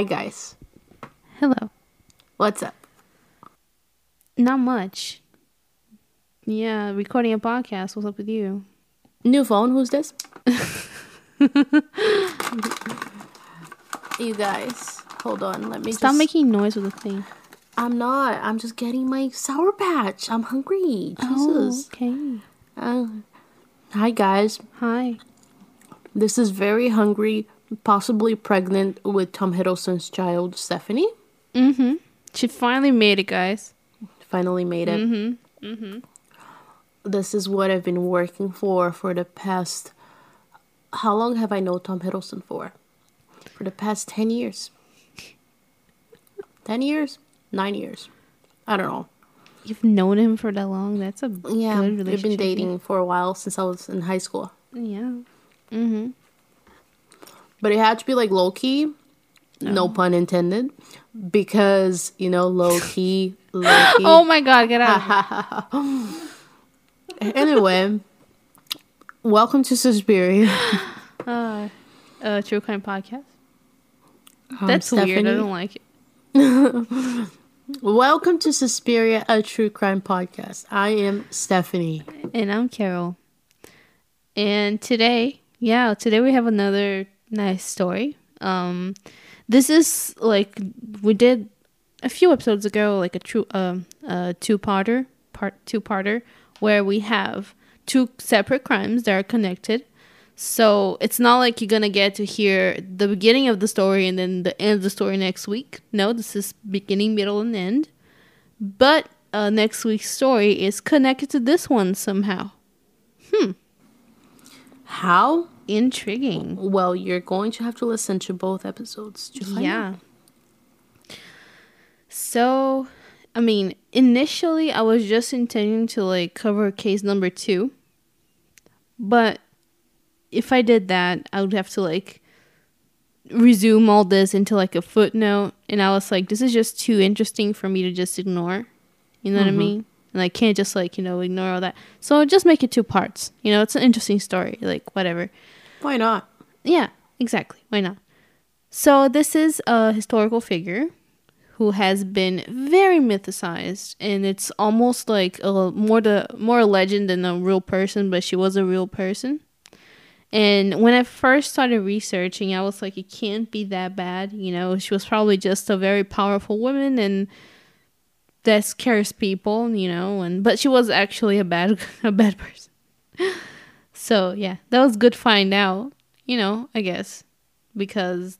Hi, guys. Hello. What's up? Not much. Yeah, recording a podcast. What's up with you? New phone. Who's this? you guys, hold on. Let me Stop just... making noise with the thing. I'm not. I'm just getting my sour patch. I'm hungry. Oh, okay. Uh, hi, guys. Hi. This is very hungry, possibly pregnant with Tom Hiddleston's child, Stephanie. Mm-hmm. She finally made it, guys. Finally made it. Mm-hmm. Mm-hmm. This is what I've been working for for the past. How long have I known Tom Hiddleston for? For the past 10 years. 10 years? 9 years. I don't know. You've known him for that long. That's a Yeah, good we've been dating for a while since I was in high school. Yeah. Mm-hmm. But it had to be like low key, no pun intended, because you know low key, low key. Oh my God! Get out. Anyway, welcome to Suspiria. uh, uh, true crime podcast. I'm That's weird. I don't like it. Welcome to Suspiria, a true crime podcast. I am Stephanie. And I'm Carol. And today, yeah, today we have another nice story. Um this is like we did a few episodes ago like a true um uh two-parter, part two-parter where we have two separate crimes that are connected. So it's not like you're to get to hear the beginning of the story and then the end of the story next week. No, this is beginning, middle and end. But uh, next week's story is connected to this one somehow. Hmm. How? Intriguing. Well, you're going to have to listen to both episodes. To find Yeah. So, I mean, initially I was just intending to like cover case number two. But if I did that, I would have to like resume all this into like a footnote. And I was like, this is just too interesting for me to just ignore. You know what I mm-hmm. mean? And I can't just like, you know, ignore all that. So just make it two parts. You know, it's an interesting story. Like, whatever. Why not? Yeah, exactly. Why not? So this is a historical figure who has been very mythicized, and it's almost like a more the more a legend than a real person, but she was a real person. And when I first started researching, I was like, it can't be that bad. You know, she was probably just a very powerful woman and that scares people, you know, and but she was actually a bad a bad person. So yeah, that was good find out, you know, I guess. Because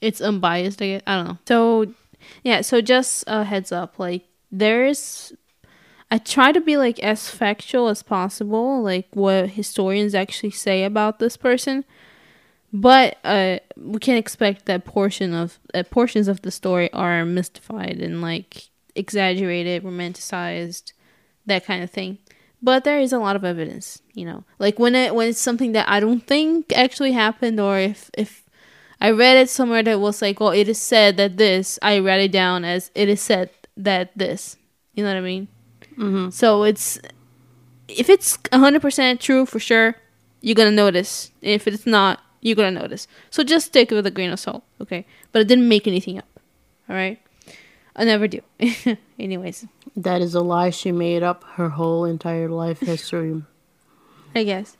it's unbiased, I guess. I don't know. So yeah, so just a heads up, like there's I try to be like as factual as possible, like what historians actually say about this person. But uh, we can expect that portion of uh, portions of the story are mystified and like exaggerated, romanticized, that kind of thing. But there is a lot of evidence, you know, like when it when it's something that I don't think actually happened, or if if I read it somewhere that was like, oh, it is said that this, I read it down as it is said that this. You know what I mean? Mm-hmm. So it's if it's hundred percent true for sure, you're gonna notice. If it's not, you're gonna notice. So just take it with a grain of salt, okay? But it didn't make anything up. All right, I never do. Anyways, That is a lie she made up her whole entire life history. I guess.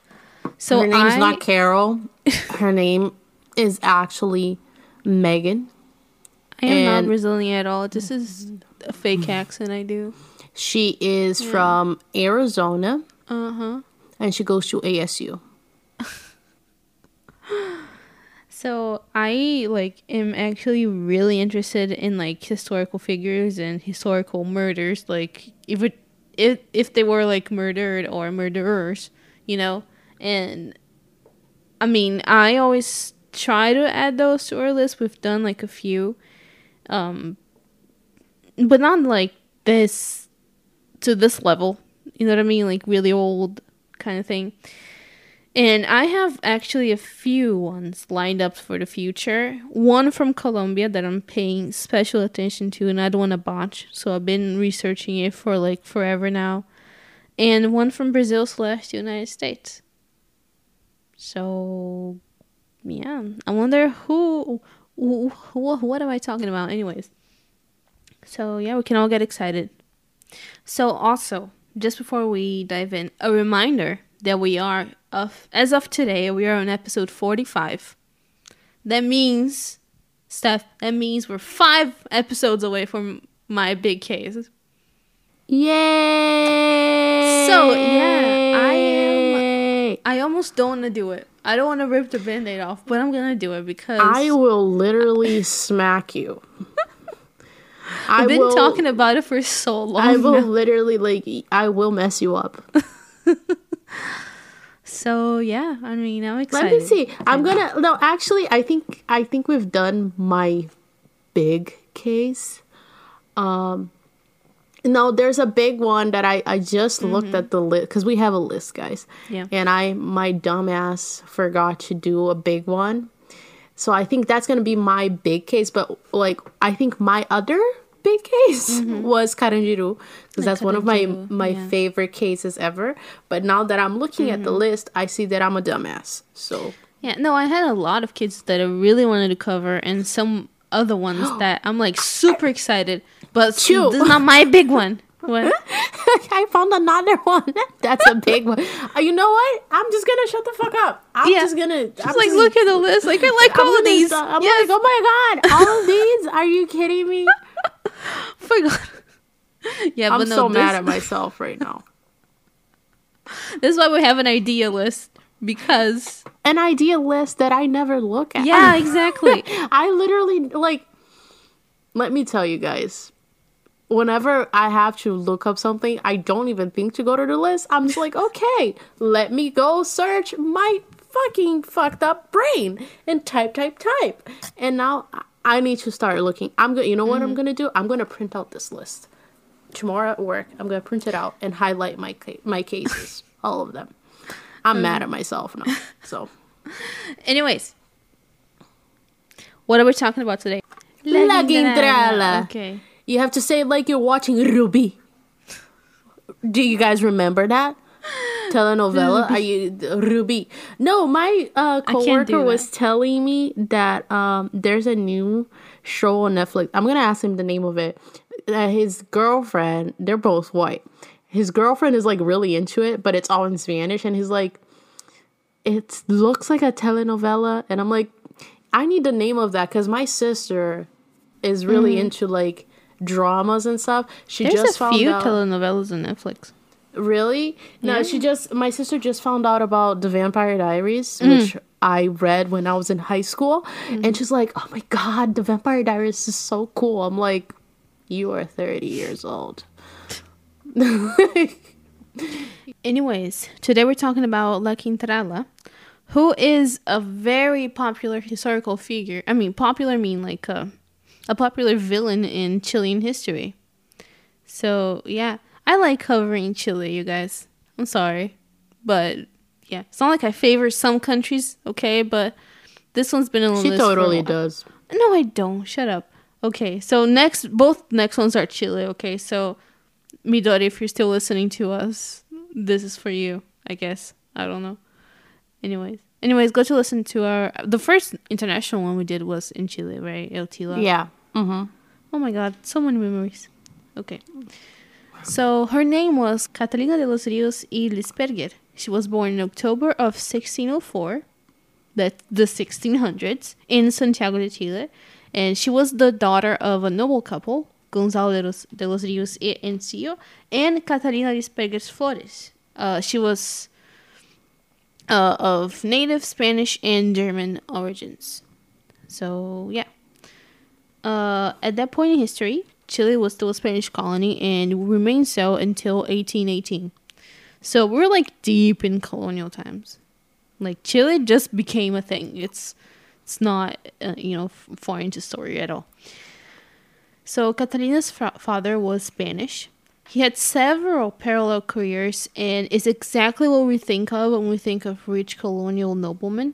So her name's I, not Carol. Her name is actually Megan. I am not and- Brazilian at all. This is a fake accent I do. She is from Arizona Uh huh. and she goes to ASU. So I like am actually really interested in like historical figures and historical murders. Like if it if if they were like murdered or murderers, you know. And I mean, I always try to add those to our list. We've done like a few, um, but not like this to this level. You know what I mean? Like really old kind of thing. And I have actually a few ones lined up for the future. One from Colombia that I'm paying special attention to and I don't want to botch. So I've been researching it for like forever now. And one from Brazil slash the United States. So yeah. I wonder who wh- wh- what am I talking about? Anyways. So, yeah, we can all get excited. So, also, just before we dive in, a reminder that we are of as of today, we are on episode 45. That means Steph, that means we're 5 episodes away from my big case. Yay! So, yeah, I am I almost don't want to do it. I don't want to rip the band-aid off, but I'm going to do it because I will literally smack you. I've been will- talking about it for so long. I will now. literally like I will mess you up. So yeah, I mean, I'm excited. Let me see. I'm gonna no. Actually, I think I think we've done my big case. Um, no, there's a big one that I I just looked at the list because we have a list, guys. Yeah. And I my dumbass forgot to do a big one, so I think that's gonna be my big case. But like, I think my other big case was Carandiru because that's one of my my yeah. favorite cases ever. But now that I'm looking at the list, I see that I'm a dumbass. So Yeah, no, I had a lot of kids that I really wanted to cover, and some other ones that I'm like super excited, but Chew. this is not my big one. What? I found another one. That's a big one. Uh, you know what? I'm just gonna shut the fuck up. I'm Yeah. just gonna. Just I'm like just- look at the list. Like I like I'm all of these. I'm yes, like, oh my god, all of these? Are you kidding me? Forgot. yeah, I'm but no, so this, mad at myself right now. this is why we have an idea list because An idea list that I never look at. yeah, exactly. I literally like. Let me tell you guys. Whenever I have to look up something, I don't even think to go to the list. I'm just like, okay, let me go search my fucking fucked up brain and type, type, type. And now I- need to start looking. I'm going. to You know what I'm mm-hmm. gonna do? I'm gonna print out this list tomorrow at work. I'm gonna print it out and highlight my ca- my cases, all of them. I'm mad at mm. myself now. So Anyways, what are we talking about today? La Quintrala. Okay. You have to say it like you're watching Ruby. Do you guys remember that? Telenovela? Are you Ruby? No, my uh, coworker was telling me that um, there's a new show on Netflix. I'm gonna ask him the name of it. Uh, his girlfriend, they're both white. His girlfriend is like really into it, but it's all in Spanish, and he's like, it looks like a telenovela, and I'm like, I need the name of that because my sister is really into like dramas and stuff. She. There's just a found few out. telenovelas on Netflix. Really? No, Yeah. she just my sister just found out about the Vampire Diaries, Mm. which I read when I was in high school, Mm-hmm. and she's like, "Oh my god, the Vampire Diaries is so cool." I'm like, "You are 30 years old." Anyways, today we're talking about La Quintrala, who is a very popular historical figure. I mean, popular mean like a, a popular villain in Chilean history. So yeah, I like covering Chile, you guys. I'm sorry, but yeah, it's not like I favor some countries, okay? But this one's been on the She list a totally does. No, I don't. Shut up. Okay, so next, both next ones are Chile. Okay, so Midori, if you're still listening to us, this is for you. I guess I don't know. Anyways, anyways, go to listen to our the first international one we did was in Chile, right? El Tila. Yeah. Mm-hmm. Oh my god, so many memories. Okay. So her name was Catalina de los Rios y Lisperguer. She was born in October of 1604, that the 1600s, in Santiago de Chile, and she was the daughter of a noble couple, Gonzalo de los, de los Rios y Encillo, and Catalina Lisperguer Flores. Uh, she was uh, of native Spanish and German origins. So yeah. Uh, at that point in history, Chile was still a Spanish colony and remained so until 1818. So we're like deep in colonial times. Like Chile just became a thing. It's it's not uh, you know foreign to story at all. So Catalina's fa- father was Spanish. He had several parallel careers and is exactly what we think of when we think of rich colonial noblemen.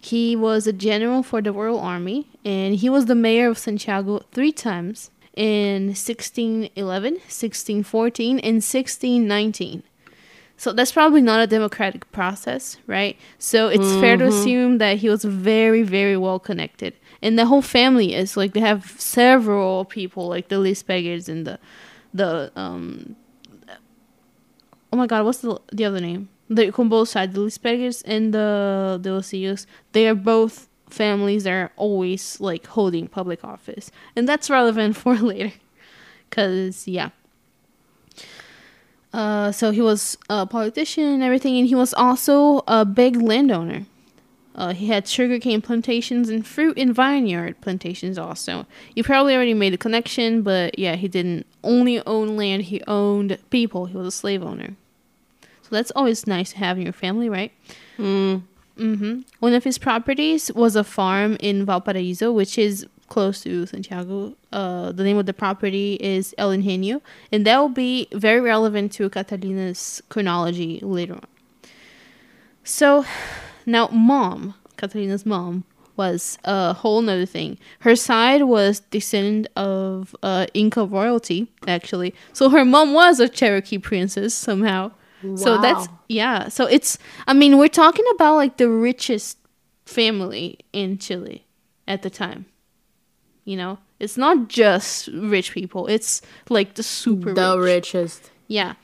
He was a general for the Royal Army and he was the mayor of Santiago three times in 1611, 1614, and 1619. So that's probably not a democratic process, right? So it's fair to assume that he was very, very well connected. And the whole family is like they have several people, like the Lisperguers and the the um oh my god, what's the the other name? The on both sides, the Lisperguers and the the Osillos, they are both families are always like holding public office. And that's relevant for later. Cause yeah. Uh, so he was a politician and everything, and he was also a big landowner. Uh, he had sugarcane plantations and fruit and vineyard plantations also. You probably already made a connection, but yeah, he didn't only own land, he owned people. He was a slave owner. So that's always nice to have in your family, right? Mm. Hmm One of his properties was a farm in Valparaiso, which is close to Santiago. Uh, the name of the property is El Ingenio, and that will be very relevant to Catalina's chronology later on. So, now, mom, Catalina's mom, was a whole nother thing. Her side was descendant of uh, Inca royalty, actually. So her mom was a Cherokee princess somehow. So that's yeah. So it's I mean we're talking about like the richest family in Chile at the time. You know, it's not just rich people. It's like the super The rich. richest. Yeah,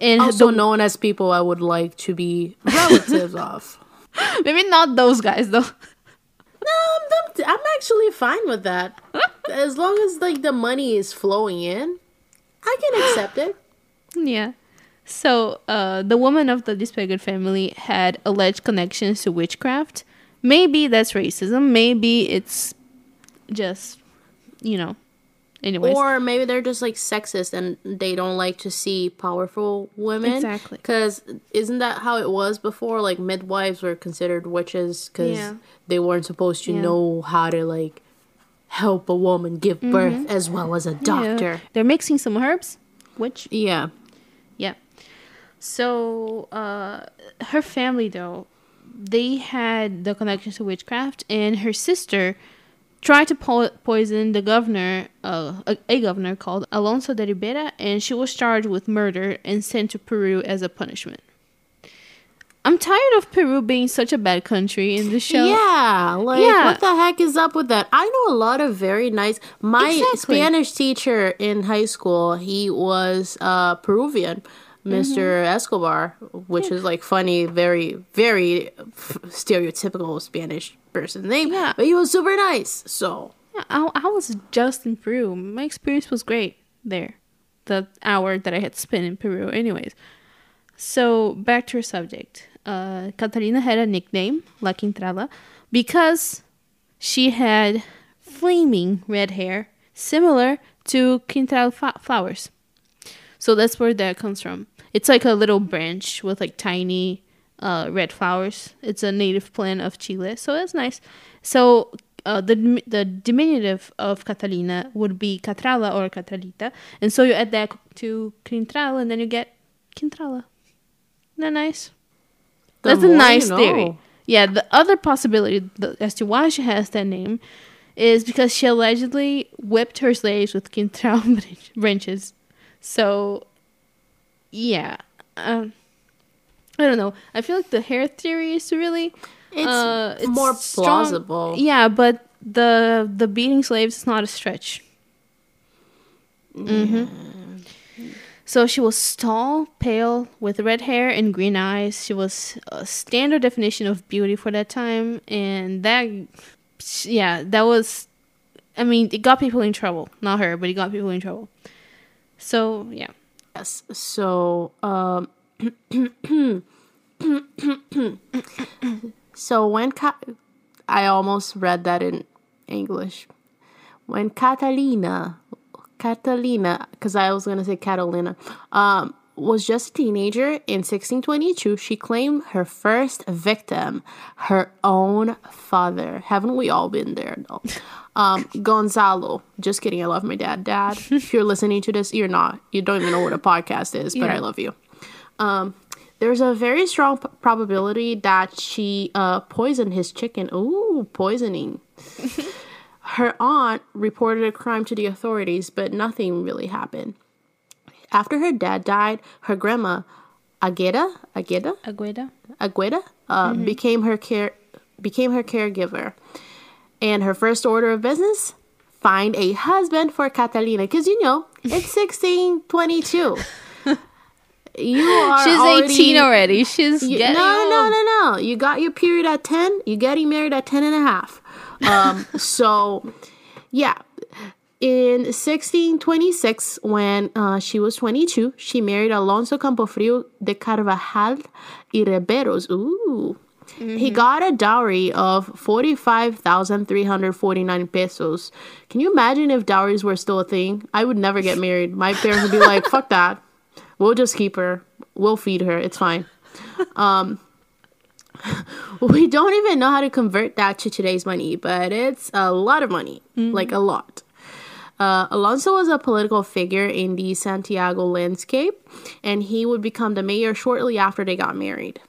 and Also the, known as people I would like to be relatives of. maybe not those guys though. No, I'm, I'm, I'm actually fine with that. As long as like the money is flowing in, I can accept it. Yeah. So, uh, the woman of the Dispegged family had alleged connections to witchcraft. Maybe that's racism. Maybe it's just, you know. Anyways. Or maybe they're just like sexist and they don't like to see powerful women. Exactly. Because isn't that how it was before? Like midwives were considered witches because Yeah. they weren't supposed to Yeah. know how to like help a woman give birth as well as a Mm-hmm. Yeah. doctor. They're mixing some herbs. Which, yeah. So, uh, her family, though, they had the connections to witchcraft, and her sister tried to po- poison the governor, uh, a, a governor called Alonso de Ribera, and she was charged with murder and sent to Peru as a punishment. I'm tired of Peru being such a bad country in the show. Yeah, like Yeah. what the heck is up with that? I know a lot of very nice. My Exactly. Spanish teacher in high school, he was uh, Peruvian, mister Mm-hmm. Escobar, which is like funny, very very f- stereotypical Spanish person name. Yeah. but he was super nice. So Yeah, I, I was just in Peru. My experience was great there. The hour that I had spent in Peru, anyways. So back to our subject. Uh, Catalina had a nickname, La Quintrala, because she had flaming red hair, similar to Quintral fa- flowers. So that's where that comes from. It's like a little branch with like tiny uh, red flowers. It's a native plant of Chile, so that's nice. So uh, the the diminutive of Catalina would be Catrala or Catralita, and so you add that to Quintral, and then you get Quintrala. Isn't that nice? The That's a more you nice know. theory. Yeah, the other possibility as to why she has that name is because she allegedly whipped her slaves with quintral branch- branches. So, yeah. Um, I don't know. I feel like the hair theory is really it's, uh, it's more strong. plausible. Yeah, but the the beating slaves is not a stretch. hmm So she was tall, pale, with red hair and green eyes. She was a standard definition of beauty for that time, and that, yeah, that was. I mean, it got people in trouble. Not her, but it got people in trouble. So yeah. Yes. So, um, so when Ca- I almost read that in English, when Catalina, Catalina, because I was gonna say Catalina, um, was just a teenager in 1622, she claimed her first victim, her own father. Haven't we all been there? though? Um, Gonzalo. Just kidding. I love my dad. Dad, if you're listening to this, you're not. You don't even know what a podcast is, but I love you. Um, there's a very strong p- probability that she uh, poisoned his chicken. Ooh, poisoning. Her aunt reported a crime to the authorities, but nothing really happened. After her dad died, her grandma Agueda, Agueda, Agueda. Agueda, uh, became her care became her caregiver, and her first order of business: find a husband for Catalina, because you know it's sixteen twenty two. You are She's already, 18 already. She's You, no, getting no, old. no, no. You got your period at 10. You're getting married at 10 and a half. Um, so, yeah. In 1626, when uh, she was 22, she married Alonso Campofrio de Carvajal y Riberos. Ooh. He got a dowry of 45,349 pesos. Can you imagine if dowries were still a thing? I would never get married. My parents would be like, fuck that. We'll just keep her. We'll feed her. It's fine. Um, we don't even know how to convert that to today's money, but it's a lot of money, like a lot. Uh, Alonso was a political figure in the Santiago landscape, and he would become the mayor shortly after they got married.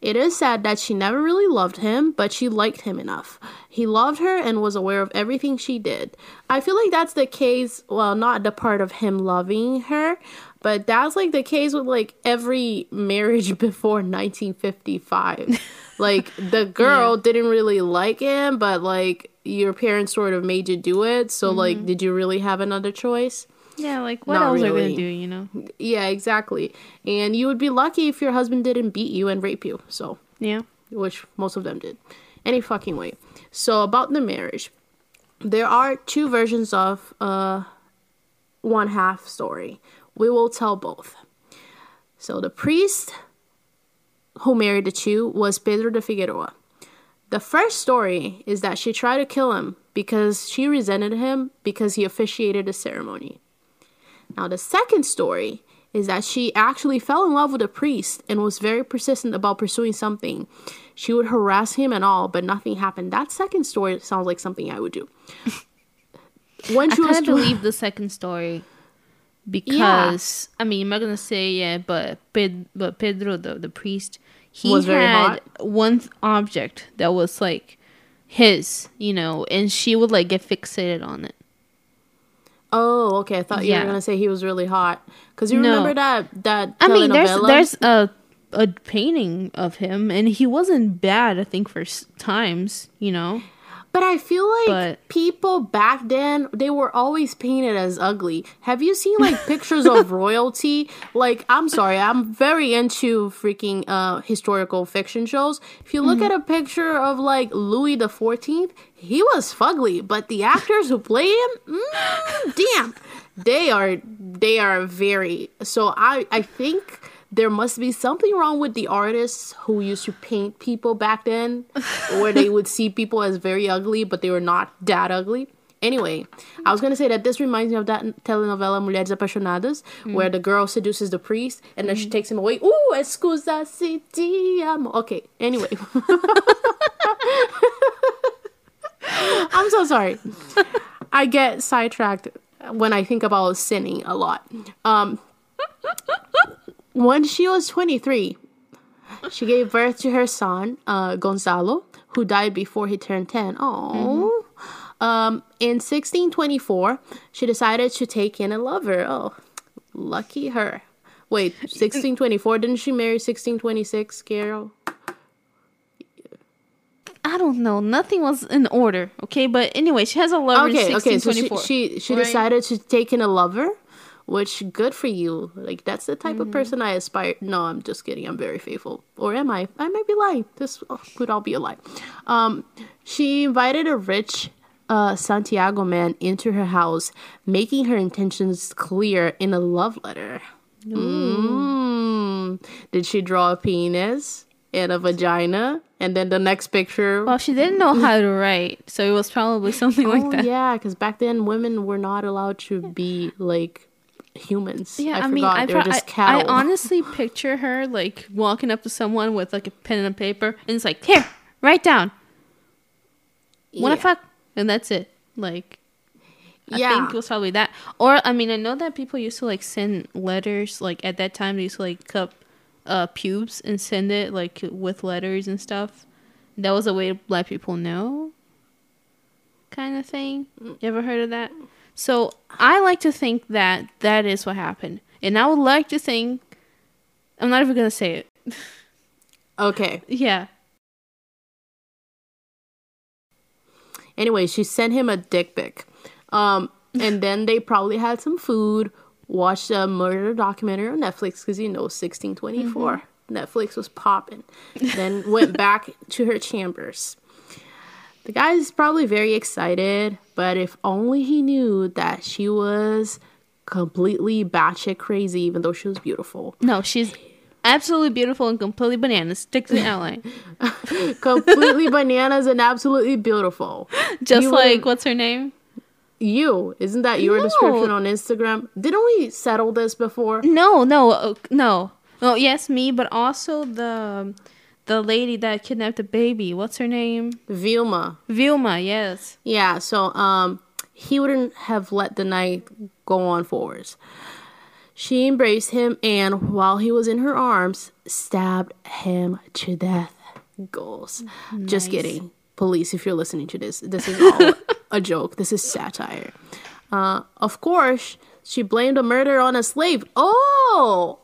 It is said that she never really loved him, but she liked him enough. He loved her and was aware of everything she did. I feel like that's the case, well, not the part of him loving her, but that's like the case with like every marriage before 1955. like the girl didn't really like him, but like your parents sort of made you do it. So like did you really have another choice? Yeah, like what Not else are we gonna do? You know? Yeah, exactly. And you would be lucky if your husband didn't beat you and rape you. So Yeah. which most of them did. Any fucking way. So about the marriage, there are two versions of uh one half story. We will tell both. So the priest who married the two was Pedro de Figueroa. The first story is that she tried to kill him because she resented him because he officiated the ceremony. Now, the second story is that she actually fell in love with a priest and was very persistent about pursuing something. She would harass him and all, but nothing happened. That second story sounds like something I would do. When I she was kind of tw- believe the second story because I mean, I'm not gonna say yeah, but Ped- but Pedro, the the priest, he Was had one th- object that was like his, you know, and she would like get fixated on it. Oh, okay. I thought you were gonna say he was really hot because you No. remember that that. I mean, there's there's a a painting of him, and he wasn't bad. I think for s- times, you know. But I feel like But- people back then they were always painted as ugly. Have you seen like pictures of royalty? Like I'm sorry, I'm very into freaking uh historical fiction shows. If you look Mm-hmm. at a picture of like Louis the 14th, he was fugly, but the actors who played him, mm, damn, they are they are very so I I think there must be something wrong with the artists who used to paint people back then, where they would see people as very ugly, but they were not that ugly. Anyway, I was gonna say that this reminds me of that telenovela Mulheres Apaixonadas, where the girl seduces the priest and then she takes him away. Ooh, escusa si te amo. Okay, anyway. I'm so sorry. I get sidetracked when I think about sinning a lot. Um, when she was 23, she gave birth to her son, uh, Gonzalo, who died before he turned 10. Oh. Um, in 1624, she decided to take in a lover. Oh, lucky her. Wait, 1624? Didn't she marry 1626, Carol? I don't know. Nothing was in order. Okay, but anyway, she has a lover Okay, in okay. So she she, she right? decided to take in a lover, which good for you. Like that's the type Mm-hmm. of person I aspire. No, I'm just kidding. I'm very faithful, or am I? I might be lying. This oh, could all be a lie. Um, she invited a rich uh, Santiago man into her house, making her intentions clear in a love letter. Mm. Did she draw a penis and a vagina? And then the next picture Well, she didn't know how to write, so it was probably something Oh like that. yeah, because back then women were not allowed to be like humans. Yeah, I, I, mean, I, pro- just I, I honestly picture her like walking up to someone with like a pen and a paper, and it's like, here, write down. Wanna Yeah. fuck? And that's it. Like, I Yeah. think it was probably that. Or I mean, I know that people used to like send letters. Like at that time, they used to like cup uh pubes and send it like with letters and stuff. That was a way to let people know, kind of thing. You ever heard of that? So I like to think that that is what happened, and I would like to think I'm not even gonna say it. Okay. Yeah. Anyway, she sent him a dick pic. Um, and then they probably had some food, watched a murder documentary on Netflix because you know 1624. Netflix was popping. then went back to her chambers. The guy's probably very excited, but if only he knew that she was completely batshit crazy, even though she was beautiful. No, she's absolutely beautiful and completely bananas. Stick to the outline. completely bananas and absolutely beautiful. Just You like what's her name? You, isn't that your No. description on Instagram? Didn't we settle this before? No, no, uh, no. Oh, yes, me, but also the the lady that kidnapped the baby. What's her name? Vilma. Vilma. Yes. Yeah, so um he wouldn't have let the night go on forwards. She embraced him and while he was in her arms, stabbed him to death. Goals. Just kidding. Police, if you're listening to this, this is all a joke. This is satire. Uh, of course, she blamed the murder on a slave. Oh,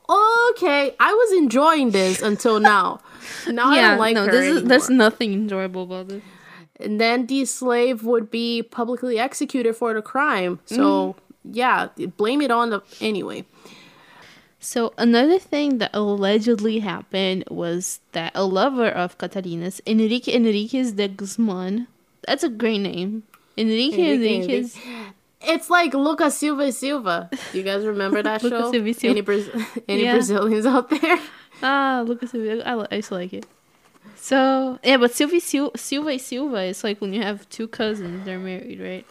okay. I was enjoying this until now. Now I don't like her this is there's nothing enjoyable about this. And then the slave would be publicly executed for the crime. So, Mm-hmm. yeah, blame it on the. Anyway. So another thing that allegedly happened was that a lover of Catalina's, Enrique Enriquez de Guzman, that's a great name. Enrique Enrique Enriquez. It's like Lucas Silva Silva. Do you guys remember that show? Silva Silva. Any, Braz- any Yeah. Brazilians out there? Ah, Lucas Silva. I, I used to like it. So yeah, but Silva Sil- Silva y Silva is like when you have two cousins, they're married, right?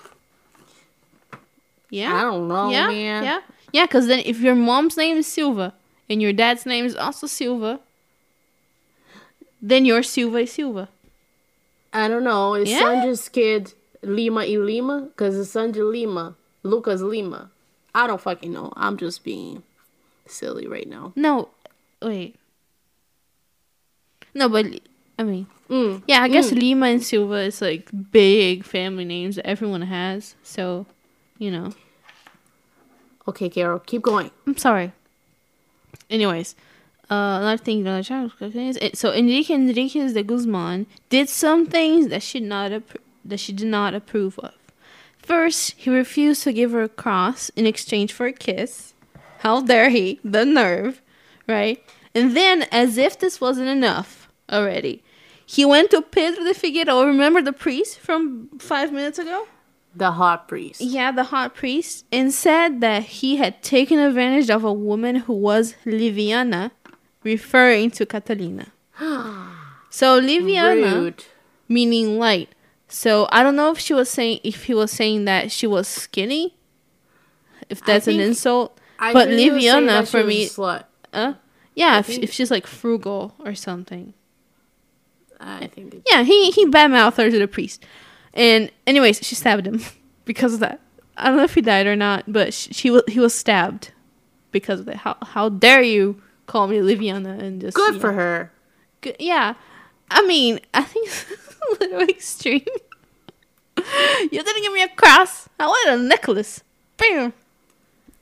Yeah. I don't know, yeah, man. yeah, yeah. Because then, if your mom's name is Silva and your dad's name is also Silva, then you're Silva y Silva. I don't know. Is Yeah? Sandra's kid Lima y Lima? Because it's Sandra Lima. Lucas Lima. I don't fucking know. I'm just being silly right now. No, wait. No, but I mean, Mm. yeah, I guess Lima and Silva is like big family names that everyone has. So, you know, Okay, Carol, keep going. I'm sorry. Anyways, uh, another thing that I tried to so Enrique Enriquez de Guzman did some things that she not appro- that she did not approve of. First, he refused to give her a cross in exchange for a kiss. How dare he? The nerve, right? And then, as if this wasn't enough already, he went to Pedro de Figueroa. Remember the priest from five minutes ago? The hot priest. Yeah, the hot priest, and said that he had taken advantage of a woman who was Liviana, referring to Catalina. So Liviana, Rude. meaning light. So I don't know if she was saying if he was saying that she was skinny, if that's an insult. I but think he was saying Liviana for me, slut. Uh, yeah, if, if she's like frugal or something. I think. Yeah, he he badmouthed her to the priest, and anyways, she stabbed him because of that. I don't know if he died or not, but she, she was he was stabbed because of that. How how dare you call me Liviana and just good for her. Good, yeah, I mean, I think it's a little extreme. you didn't give me a cross. I wanted a necklace. Bam.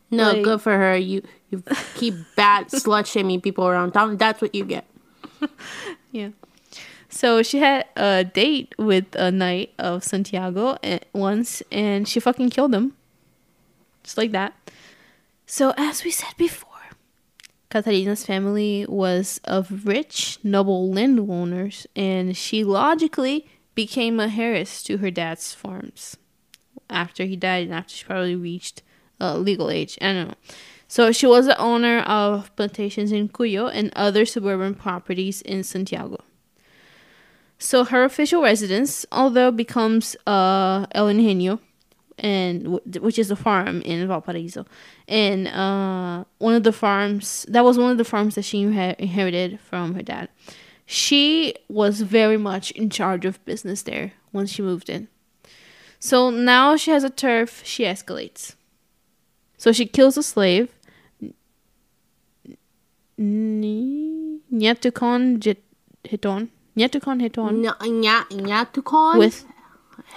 No, Like- good for her. You you keep bad slut shaming people around town. That's what you get. Yeah. So she had a date with a knight of Santiago at once, and she fucking killed him. Just like that. So, as we said before, Catalina's family was of rich, noble landowners, and she logically became a heiress to her dad's farms after he died and after she probably reached uh, legal age. I don't know. So she was the owner of plantations in Cuyo and other suburban properties in Santiago. So her official residence, although becomes uh, El Ingenio, and which is a farm in Valparaiso, and uh, one of the farms that was one of the farms that she inher- inherited from her dad. She was very much in charge of business there once she moved in. So now she has a turf. She escalates. So she kills a slave. Jit- Hiton. Nietukon Hiton. Nya nya Nyatukon With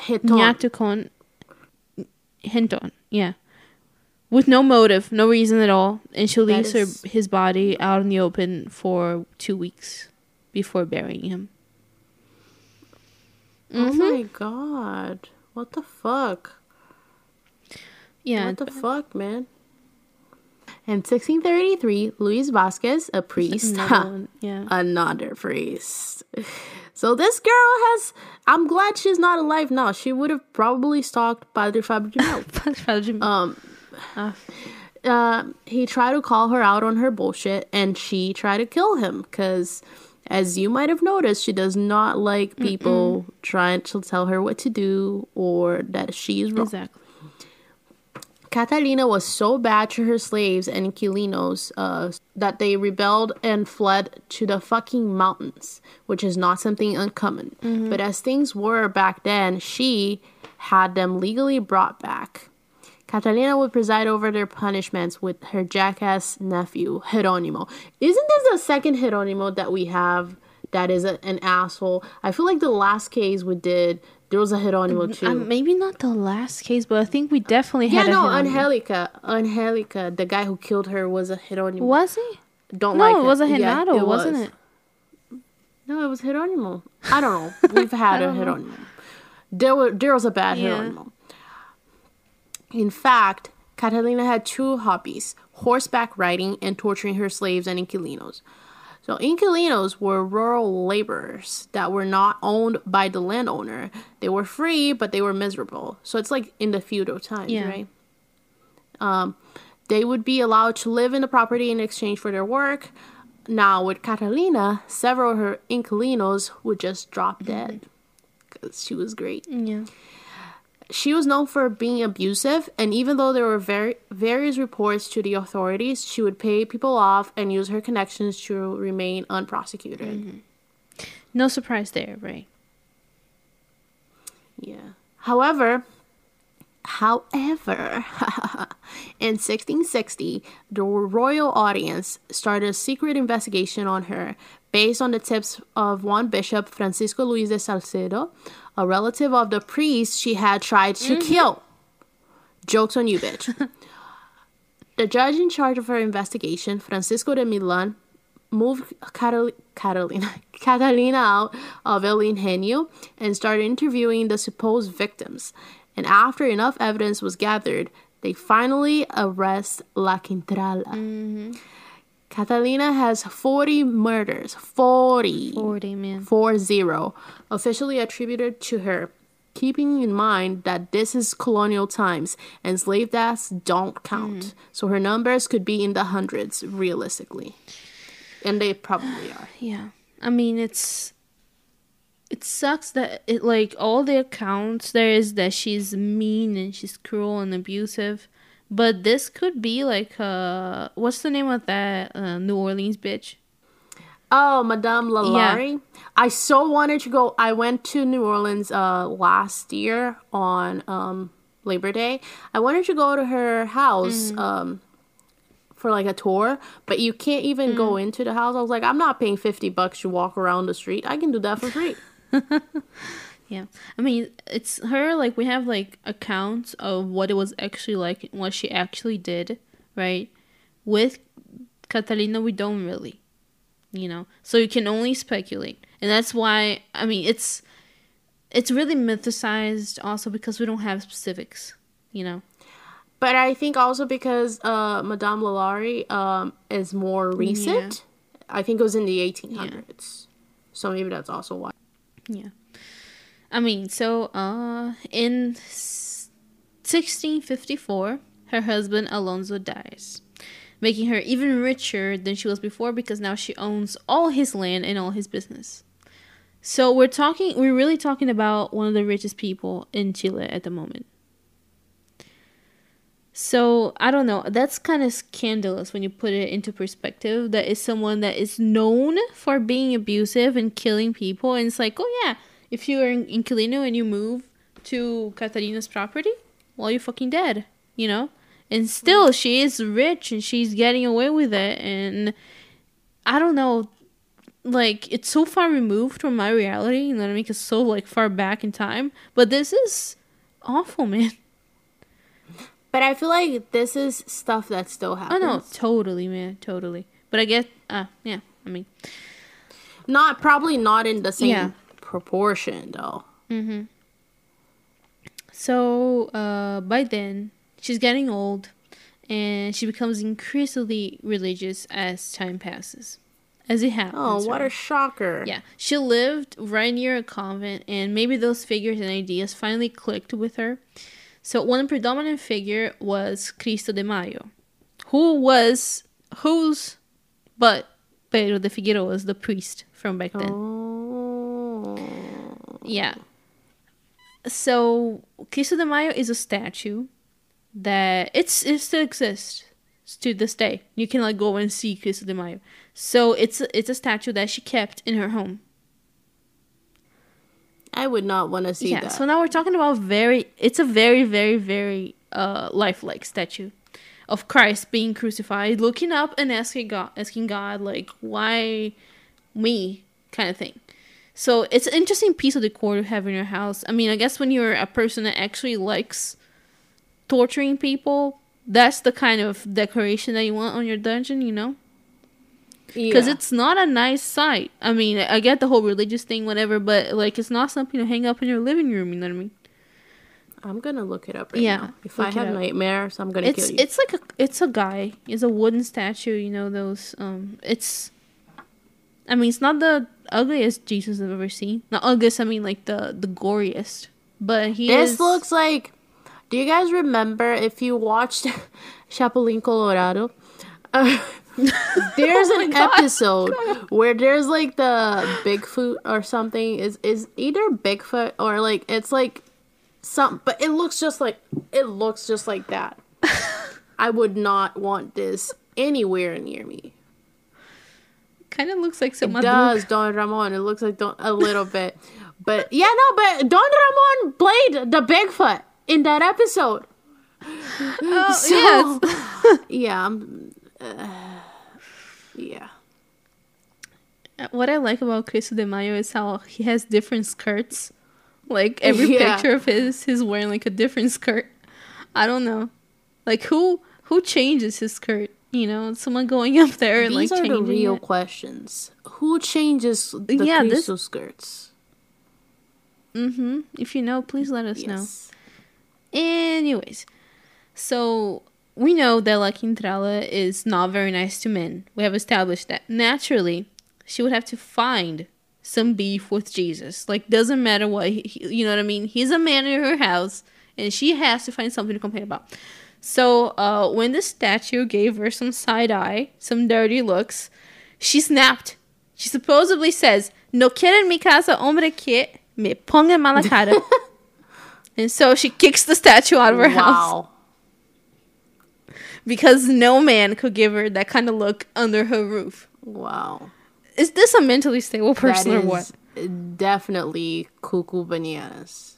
Hiton. Nyatukon Hinton. Yeah. with no motive, no reason at all, and she leaves is- her his body out in the open for two weeks before burying him. Oh Mhm. my god. What the fuck? Yeah, what the fuck, man? In 1633, Luis Vasquez, a priest, another yeah. another priest. So this girl has. I'm glad she's not alive now. She would have probably stalked Padre Fabio Mello. Um, Ah. uh, he tried to call her out on her bullshit, and she tried to kill him because, as you might have noticed, she does not like people trying to tell her what to do or that she's wrong. exactly. Catalina was so bad to her slaves and inquilinos uh, that they rebelled and fled to the fucking mountains, which is not something uncommon. But as things were back then, she had them legally brought back. Catalina would preside over their punishments with her jackass nephew, Geronimo. Isn't this the second Geronimo that we have that is a, an asshole? I feel like the last case we did, there was a Geronimo too. Um, maybe not the last case, but I think we definitely Yeah, had. a no. Angelica. Angelica, the guy who killed her was a Geronimo. Was he? Don't No, like it It was a Yeah, it wasn't was. it? No, it was Geronimo. I don't know. We've had a Geronimo. There were there was a bad Yeah. Geronimo. In fact, Catalina had two hobbies: horseback riding and torturing her slaves and inquilinos. So inquilinos were rural laborers that were not owned by the landowner. They were free, but they were miserable. So it's like in the feudal times, Yeah. right? Um, they would be allowed to live in the property in exchange for their work. Now, with Catalina, several of her inquilinos would just drop dead because she was great. Yeah. She was known for being abusive, and even though there were very various reports to the authorities, she would pay people off and use her connections to remain unprosecuted. Mm-hmm. No surprise there, right? Yeah. However, however, in 1660, the royal audience started a secret investigation on her based on the tips of one bishop, Francisco Luis de Salcedo, a relative of the priest she had tried to mm-hmm. kill. Jokes on you, bitch. the judge in charge of her investigation, Francisco de Milan, moved Carol- Carolina Catalina out of El Ingenio and started interviewing the supposed victims. And after enough evidence was gathered, they finally arrest La Quintrala. Mm-hmm. Catalina has 40 murders, 40, Forty man. four zero, officially attributed to her. Keeping in mind that this is colonial times and slave deaths don't count, mm-hmm. so her numbers could be in the hundreds realistically, and they probably are. Yeah. I mean, it's it sucks that it like all the accounts there is that she's mean and she's cruel and abusive, but this could be like uh what's the name of that uh, New Orleans bitch? Oh, Madame Lalaurie. I so wanted to go. I went to New Orleans uh, last year on um, Labor Day. I wanted to go to her house um, for like a tour, but you can't even go into the house. I was like, I'm not paying 50 bucks to walk around the street. I can do that for free. Yeah. I mean, it's her like we have like accounts of what it was actually like what she actually did, right? With Catalina we don't really. You know. So you can only speculate. And that's why I mean, it's it's really mythicized also because we don't have specifics, you know. But I think also because uh, Madame Lalaurie um, is more recent. I think it was in the 1800s. So maybe that's also why. Yeah. I mean, so uh in 1654, her husband Alonso dies, making her even richer than she was before because now she owns all his land and all his business. So we're talking we're really talking about one of the richest people in Chile at the moment. So I don't know. That's kind of scandalous when you put it into perspective. That is someone that is known for being abusive and killing people, and it's like, oh yeah, if you're in inquilino and you move to Catarina's property, well, you're fucking dead, you know. And still, she is rich and she's getting away with it, and I don't know. Like it's so far removed from my reality, you know what I mean? It's so like far back in time. But this is awful, man. But I feel like this is stuff that still Oh happens. no, totally, man, totally. But I guess, uh, yeah. I mean, Not probably not in the same Yeah. proportion though. so uh, by then she's getting old, and she becomes increasingly religious as time passes, as it happens. Oh, what right? a shocker. Yeah, she lived right near a convent, and maybe those figures and ideas finally clicked with her. So one predominant figure was Cristo de Mayo, who was whose, but Pedro de Figueroa was the priest from back then. Oh. Yeah. So Cristo de Mayo is a statue that it's it still exists to this day. You can like go and see Cristo de Mayo. So it's it's a statue that she kept in her home. I would not want to see yeah. that. So now we're talking about very. It's a very very very uh lifelike statue of Christ being crucified, looking up and asking God, asking God like, why me, kind of thing. So it's an interesting piece of decor to have in your house. I mean, I guess when you're a person that actually likes torturing people, that's the kind of decoration that you want on your dungeon, you know? Because Yeah. it's not a nice sight. I mean, I get the whole religious thing, whatever, but like it's not something to hang up in your living room, you know what I mean? I'm gonna look it up right Yeah, now. If I have nightmares, I'm gonna it's kill you. it's like a it's a guy. It's a wooden statue. You know those. Um, it's. I mean, it's not the ugliest Jesus I've ever seen. Not ugliest. I mean, like the the goriest. But he this is. looks like. Do you guys remember if you watched Chapulín Colorado? Uh, there's Oh an God. episode where there's like the Bigfoot or something is is either Bigfoot or like it's like some but it looks just like it looks just like that. I would not want this anywhere near me. kind of looks like It some does, Don Ramon. It looks like Don, a little bit. But yeah, no, but Don Ramon played the Bigfoot in that episode. Oh, So- yes. Yeah. Uh, yeah. What I like about Cristo de Mayo is how he has different skirts. Like every Yeah. picture of his, he's wearing like a different skirt. I don't know, like who who changes his skirt? You know, someone going up there and These like are the real it. questions. Who changes the Yeah, this- skirts? Mm-hmm. If you know, please let us know. Anyways, so we know that La Quintrala is not very nice to men. We have established that. Naturally, she would have to find some beef with Jesus. Like, doesn't matter what, he, you know what I mean? He's a man in her house, and she has to find something to complain about. So, uh, when the statue gave her some side eye, some dirty looks, she snapped. She supposedly says, No quieren mi casa hombre que me ponga mala cara. and so she kicks the statue out of her house Wow. Because no man could give her that kind of look under her roof. Wow. Is this a mentally stable person or what? definitely cuckoo bananas.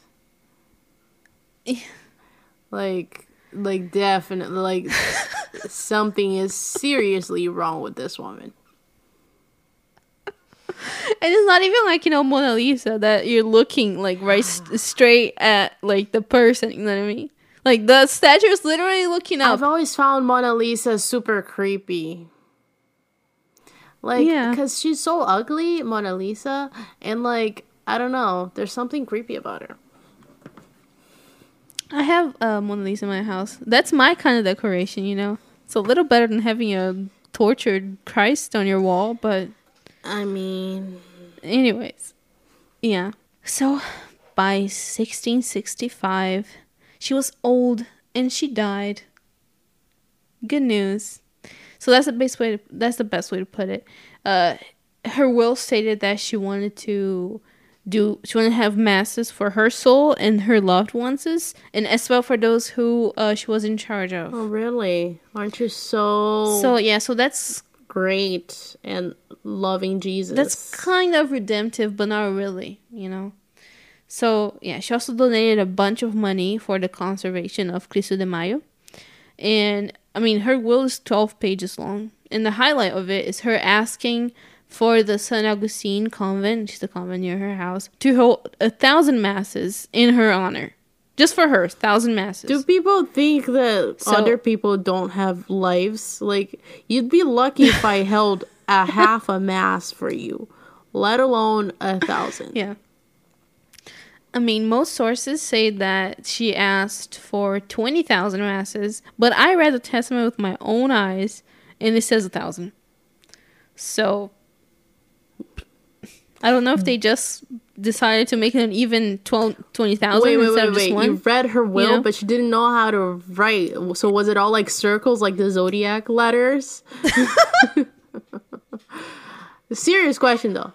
like, like definitely, like something is seriously wrong with this woman. And it's not even like, you know, Mona Lisa that you're looking like right s- straight at like the person, you know what I mean? Like the statue is literally looking up. I've always found Mona Lisa super creepy. Like, Yeah. because she's so ugly, Mona Lisa, and like, I don't know, there's something creepy about her. I have uh, Mona Lisa in my house. That's my kind of decoration, you know? It's a little better than having a tortured Christ on your wall, but I mean, anyways yeah so by 1665 she was old and she died good news so that's the best way to, that's the best way to put it uh her will stated that she wanted to do she wanted to have masses for her soul and her loved ones and as well for those who uh, she was in charge of oh really? Aren't you so so yeah so that's great and loving Jesus? That's kind of redemptive, but not really, you know. So yeah, she also donated a bunch of money for the conservation of Cristo de Mayo, and I mean her will is twelve pages long, and the highlight of it is her asking for the San Agustin convent, which is the convent near her house, to hold a thousand masses in her honor. just for her, thousand masses. Do people think that So- other people don't have lives? Like, you'd be lucky if I held a half a mass for you, let alone a thousand. Yeah. I mean, most sources say that she asked for 20,000 masses, but I read the testament with my own eyes, and it says a thousand. So, I don't know if they just decided to make it an even 12, 20,000 Wait, wait, wait, wait. one. You read her will, know? but she didn't know how to write. So was it all like circles, like the zodiac letters? Serious question, though.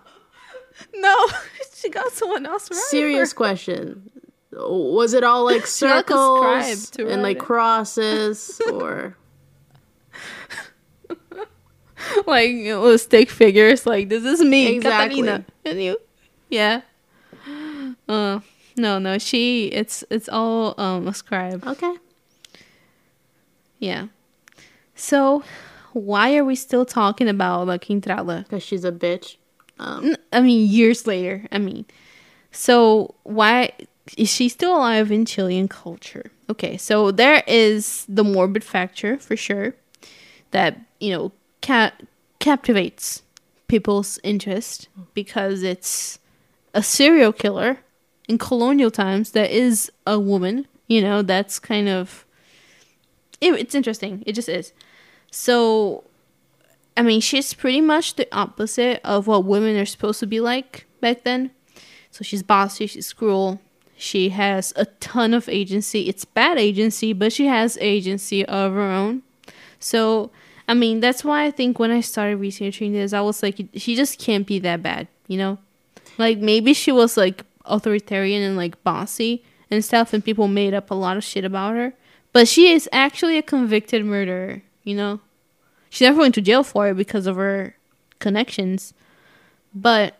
No, she got someone else right. Serious question. Was it all like circles and like it. crosses, or like you know, stick figures. Like this is me, Exactly. Catalina, and you. Yeah. Uh, no, no. She. It's it's all um ascribed. okay? Yeah. So, why are we still talking about La Quintrala? Because she's a bitch. Um, I mean, years later. I mean, so why is she still alive in Chilean culture? Okay, so there is the morbid factor for sure that you know ca- captivates people's interest because it's a serial killer in colonial times that is a woman. You know, that's kind of it, it's interesting. It just is. So I mean, she's pretty much the opposite of what women are supposed to be like back then. So she's bossy, she's cruel, she has a ton of agency. It's bad agency, but she has agency of her own. So, I mean, that's why I think when I started researching this, I was like, she just can't be that bad, you know? Like, maybe she was like authoritarian and like bossy and stuff, and people made up a lot of shit about her. But she is actually a convicted murderer, you know? She never went to jail for it because of her connections. But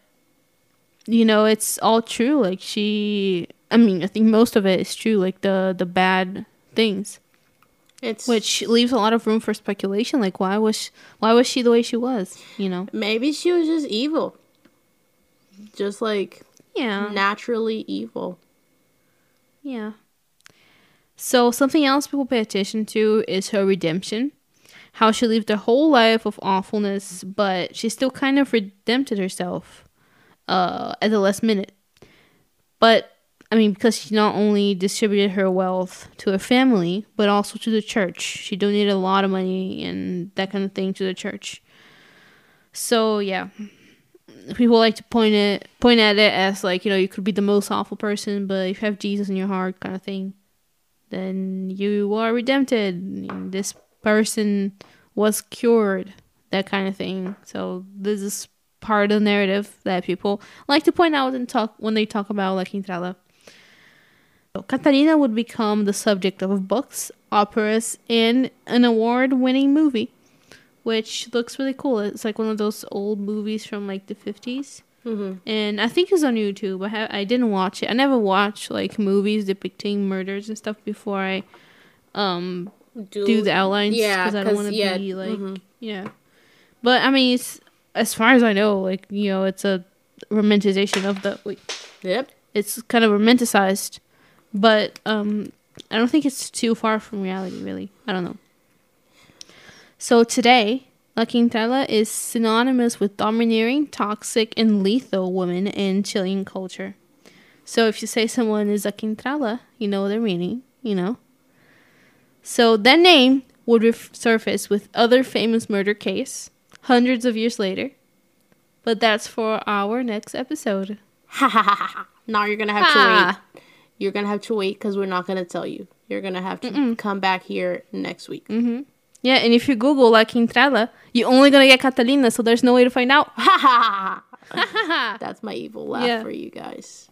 you know, it's all true. Like she I mean, I think most of it is true, like the the bad things. it's Which leaves a lot of room for speculation. Like why was she, why was she the way she was, you know? maybe she was just evil, just like Yeah. naturally evil. Yeah. So something else people pay attention to is her redemption. How she lived her whole life of awfulness, but she still kind of redempted herself uh, at the last minute. But I mean, because she not only distributed her wealth to her family, but also to the church. She donated a lot of money and that kind of thing to the church. So yeah, people like to point it point at it as like you know you could be the most awful person, but if you have Jesus in your heart, kind of thing, then you are redempted. This person was cured, that kind of thing. So this is part of the narrative that people like to point out and talk when they talk about La Quintrala. So Catalina would become the subject of books, operas, and an award-winning movie, which looks really cool. It's like one of those old movies from like the 50s Mm-hmm. and I think it's on YouTube. I have I didn't watch it. I never watched like movies depicting murders and stuff before I um do the outlines yeah, because I don't want to yeah, be like mhm. yeah. But I mean, it's, as far as I know, like you know, it's a romanticization of the. Wait, Yep. it's kind of romanticized, but um, I don't think it's too far from reality. Really, I don't know. So today, La Quintrala is synonymous with domineering, toxic, and lethal women in Chilean culture. So if you say someone is a Quintrala, you know their meaning, you know. So that name would resurface with other famous murder case hundreds of years later. But that's for our next episode. Now you're gonna have to wait. You're gonna have to wait because we're not gonna tell you. You're gonna have to come back here next week. Mm-hmm. Yeah, and if you Google La Quintrala, you're only gonna get Catalina, so there's no way to find out. Ha ha ha ha. That's my evil laugh Yeah. for you guys.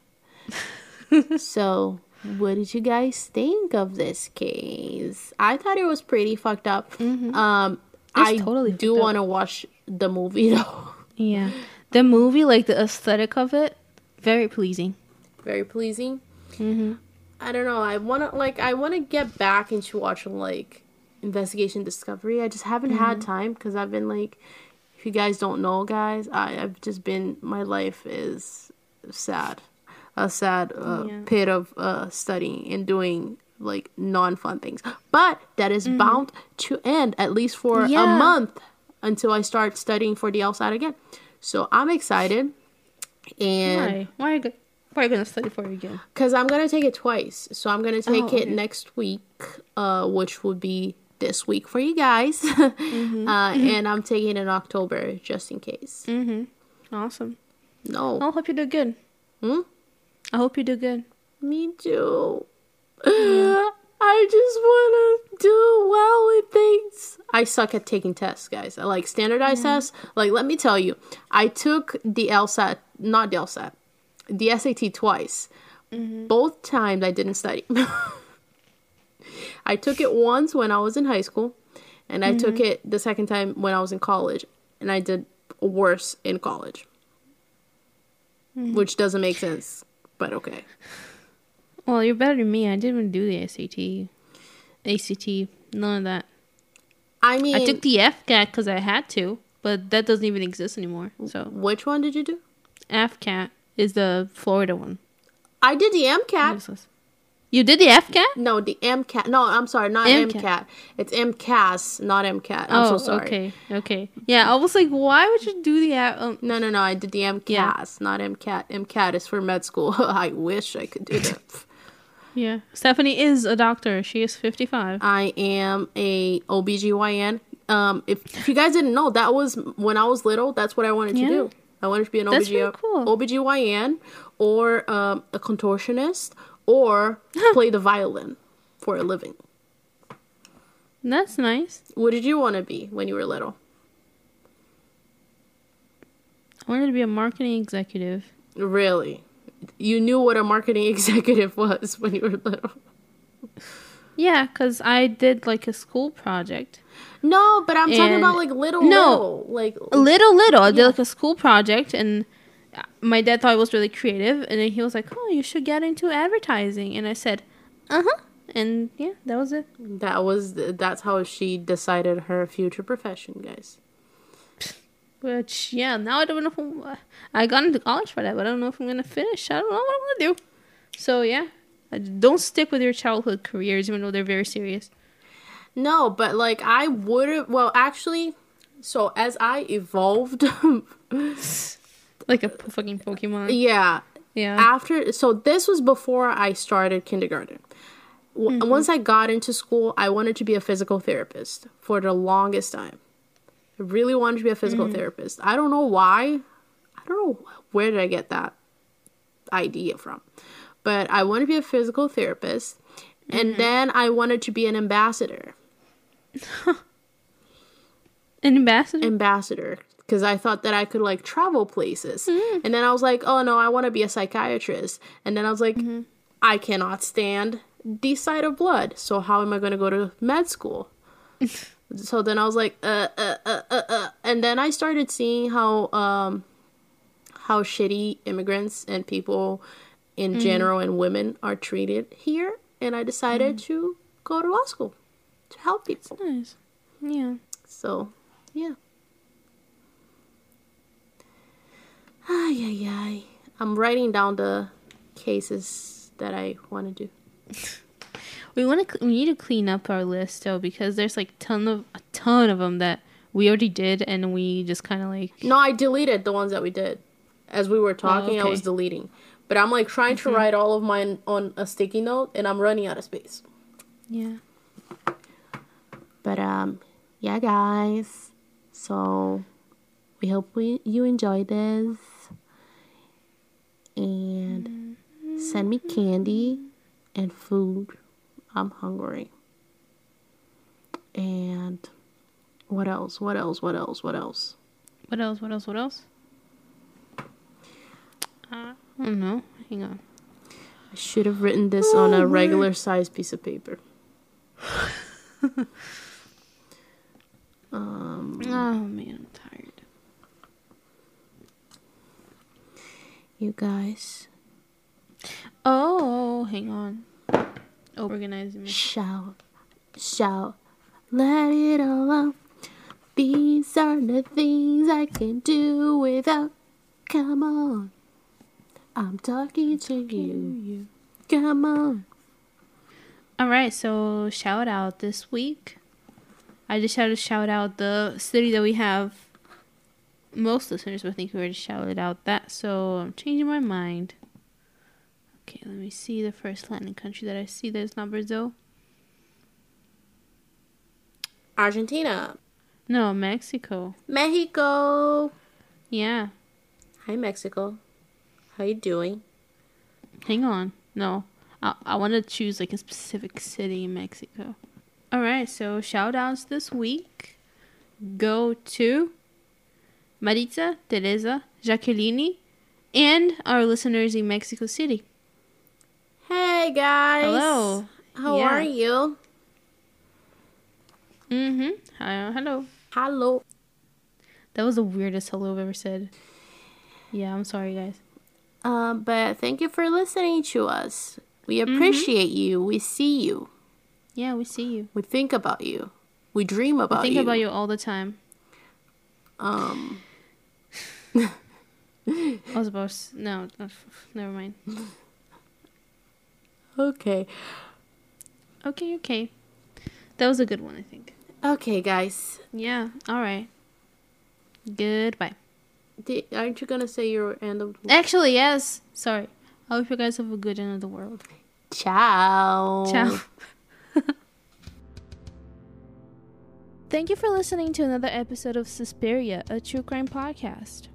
so, what did you guys think of this case? I thought it was pretty fucked up. Um, I totally do want to watch the movie though. Yeah. The movie, like the aesthetic of it, very pleasing. Very pleasing. Mm-hmm. I don't know. I want to like. I want to get back into watching like Investigation Discovery. I just haven't had time because I've been like. If you guys don't know, guys, I, I've just been. My life is sad. A sad uh, Yeah. pit of uh, studying and doing like non-fun things. But that is bound to end at least for a Mm-hmm. Month until I start studying for the LSAT again. So I'm excited, and Why? Why are you, why are you gonna study for it again? because I'm gonna take it twice. So I'm gonna take Oh, it next week, uh, which would be this week for you guys, Mm-hmm. uh, and I'm taking it in October just in case. Mm-hmm. Awesome. No, I hope you do good. Hmm? I hope you do good. me too. I just want to do well with things. I suck at taking tests, guys. I like standardized tests. Like, let me tell you, I took the LSAT, not the LSAT, the SAT twice. Mm-hmm. Both times I didn't study. I took it once when I was in high school, and I took mm-hmm. it the second time when I was in college, and I did worse in college. Mm-hmm. Which doesn't make sense, but okay. Well, you're better than me. I didn't even do the SAT, ACT, none of that. I mean, I took the FCAT because I had to, but that doesn't even exist anymore. So which one did you do? FCAT is the Florida one. I did the MCAT. You did the FCAT? No, the MCAT. No, I'm sorry, not MCAT. MCAT. It's MCAS, not MCAT. I'm so sorry. Oh, okay, okay. Yeah, I was like, why would you do the um, No, no, no. I did the MCAS, Yeah. not MCAT. MCAT is for med school. I wish I could do that. Yeah, Stephanie is a doctor. She is fifty-five. I am a OBGYN. Um, if, if you guys didn't know, that was when I was little. That's what I wanted Yeah. to do. I wanted to be an OBG, cool. OBGYN or um, a contortionist or play the violin for a living. That's nice. What did you want to be when you were little? I wanted to be a marketing executive. Really? You knew what a marketing executive was when you were little. Yeah, because I did like a school project. No, but I'm talking about like little, No. little, like little, little. I did like a school project, and my dad thought I was really creative. And then he was like, "Oh, you should get into advertising." And I said, "Uh huh." And yeah, that was it. that was that's how she decided her future profession, guys. Which yeah, now I don't know if I'm, I got into college for that, but I don't know if I'm gonna finish. I don't know what I'm gonna do. So yeah, don't stick with your childhood careers, even though they're very serious. No, but like I would have. Well, actually, so as I evolved, Like a p- fucking Pokemon. yeah, Yeah. after so this was before I started kindergarten. W- mm-hmm. Once I got into school, I wanted to be a physical therapist for the longest time. I really wanted to be a physical mm-hmm. therapist. I don't know why. I don't know where did I get that idea from. But I wanted to be a physical therapist and mm-hmm. then I wanted to be an ambassador. An ambassador. ambassador because I thought that I could like travel places. Mm. And then I was like, oh no, I want to be a psychiatrist. And then I was like, Mm-hmm. I cannot stand the sight of blood. So how am I going to go to med school? so then I was like, uh, uh, uh, uh, uh. And then I started seeing how, um, how shitty immigrants and people in Mm-hmm. general and women are treated here. And I decided Mm-hmm. to go to law school to help people. nice. Yeah. So, yeah. Ay, ay, ay. I'm writing down the cases that I want to do. We want to. We need to clean up our list though, because there's like ton of a ton of them that we already did, and we just kind of like. No, I deleted the ones that we did. As we were talking, I okay. was deleting. But I'm like trying to write all of mine on a sticky note, and I'm running out of space. Yeah. But um, yeah, guys. So we hope we you enjoyed this, and send me candy and food. I'm hungry. And what else? What else? What else? What else? What else? What else? What else? Uh, I don't know. Hang on. I should have written this on a regular size piece of paper. um, Oh man, I'm tired. You guys, Oh, hang on. Oh, Organizing me. shout, shout, let it all out. These are the things I can do without. Come on, I'm talking to you. Come on. All right, so shout out this week. I just had to shout out the city that we have most listeners would think we already shouted out that, so I'm changing my mind. Okay, let me see the first Latin country that I see that's not Brazil. Argentina. No, Mexico. Mexico. Yeah. Hi, Mexico. How you doing? Hang on. No. I, I want to choose like a specific city in Mexico. All right, so shout outs this week go to Maritza, Teresa, Jacqueline, and our listeners in Mexico City. Hey guys. Hello. How Yeah. are you? Mm-hmm. Uh, hello. Hello. That was the weirdest hello I've ever said. Yeah, I'm sorry, guys. Um, but thank you for listening to us. We appreciate you. We see you. Yeah, we see you. We think about you. We dream about think you. Think about you all the time. Um, I was about to, no, never mind. okay. Okay, okay. That was a good one, I think. Okay, guys. Yeah. All right. Goodbye. Aren't you gonna say your end of Actually, yes. Sorry. I hope you guys have a good end of the world. Ciao. Ciao. Thank you for listening to another episode of Suspiria, a true crime podcast.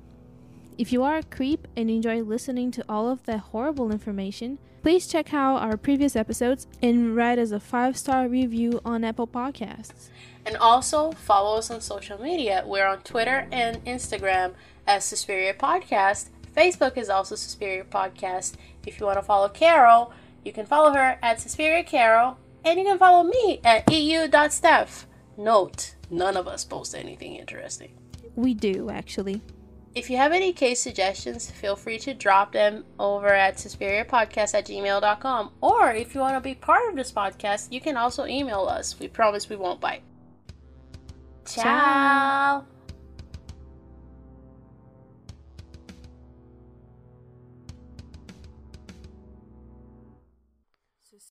If you are a creep and enjoy listening to all of that horrible information, please check out our previous episodes and write us a five star review on Apple Podcasts. And also follow us on social media. We're on Twitter and Instagram as Suspiria Podcast. Facebook is also Suspiria Podcast. If you want to follow Carol, you can follow her at Suspiria Carol. And you can follow me at eu.steph. Note, none of us post anything interesting. We do, actually. If you have any case suggestions, feel free to drop them over at suspiriapodcast at gmail.com. Or if you want to be part of this podcast, you can also email us. We promise we won't bite. Ciao. Ciao.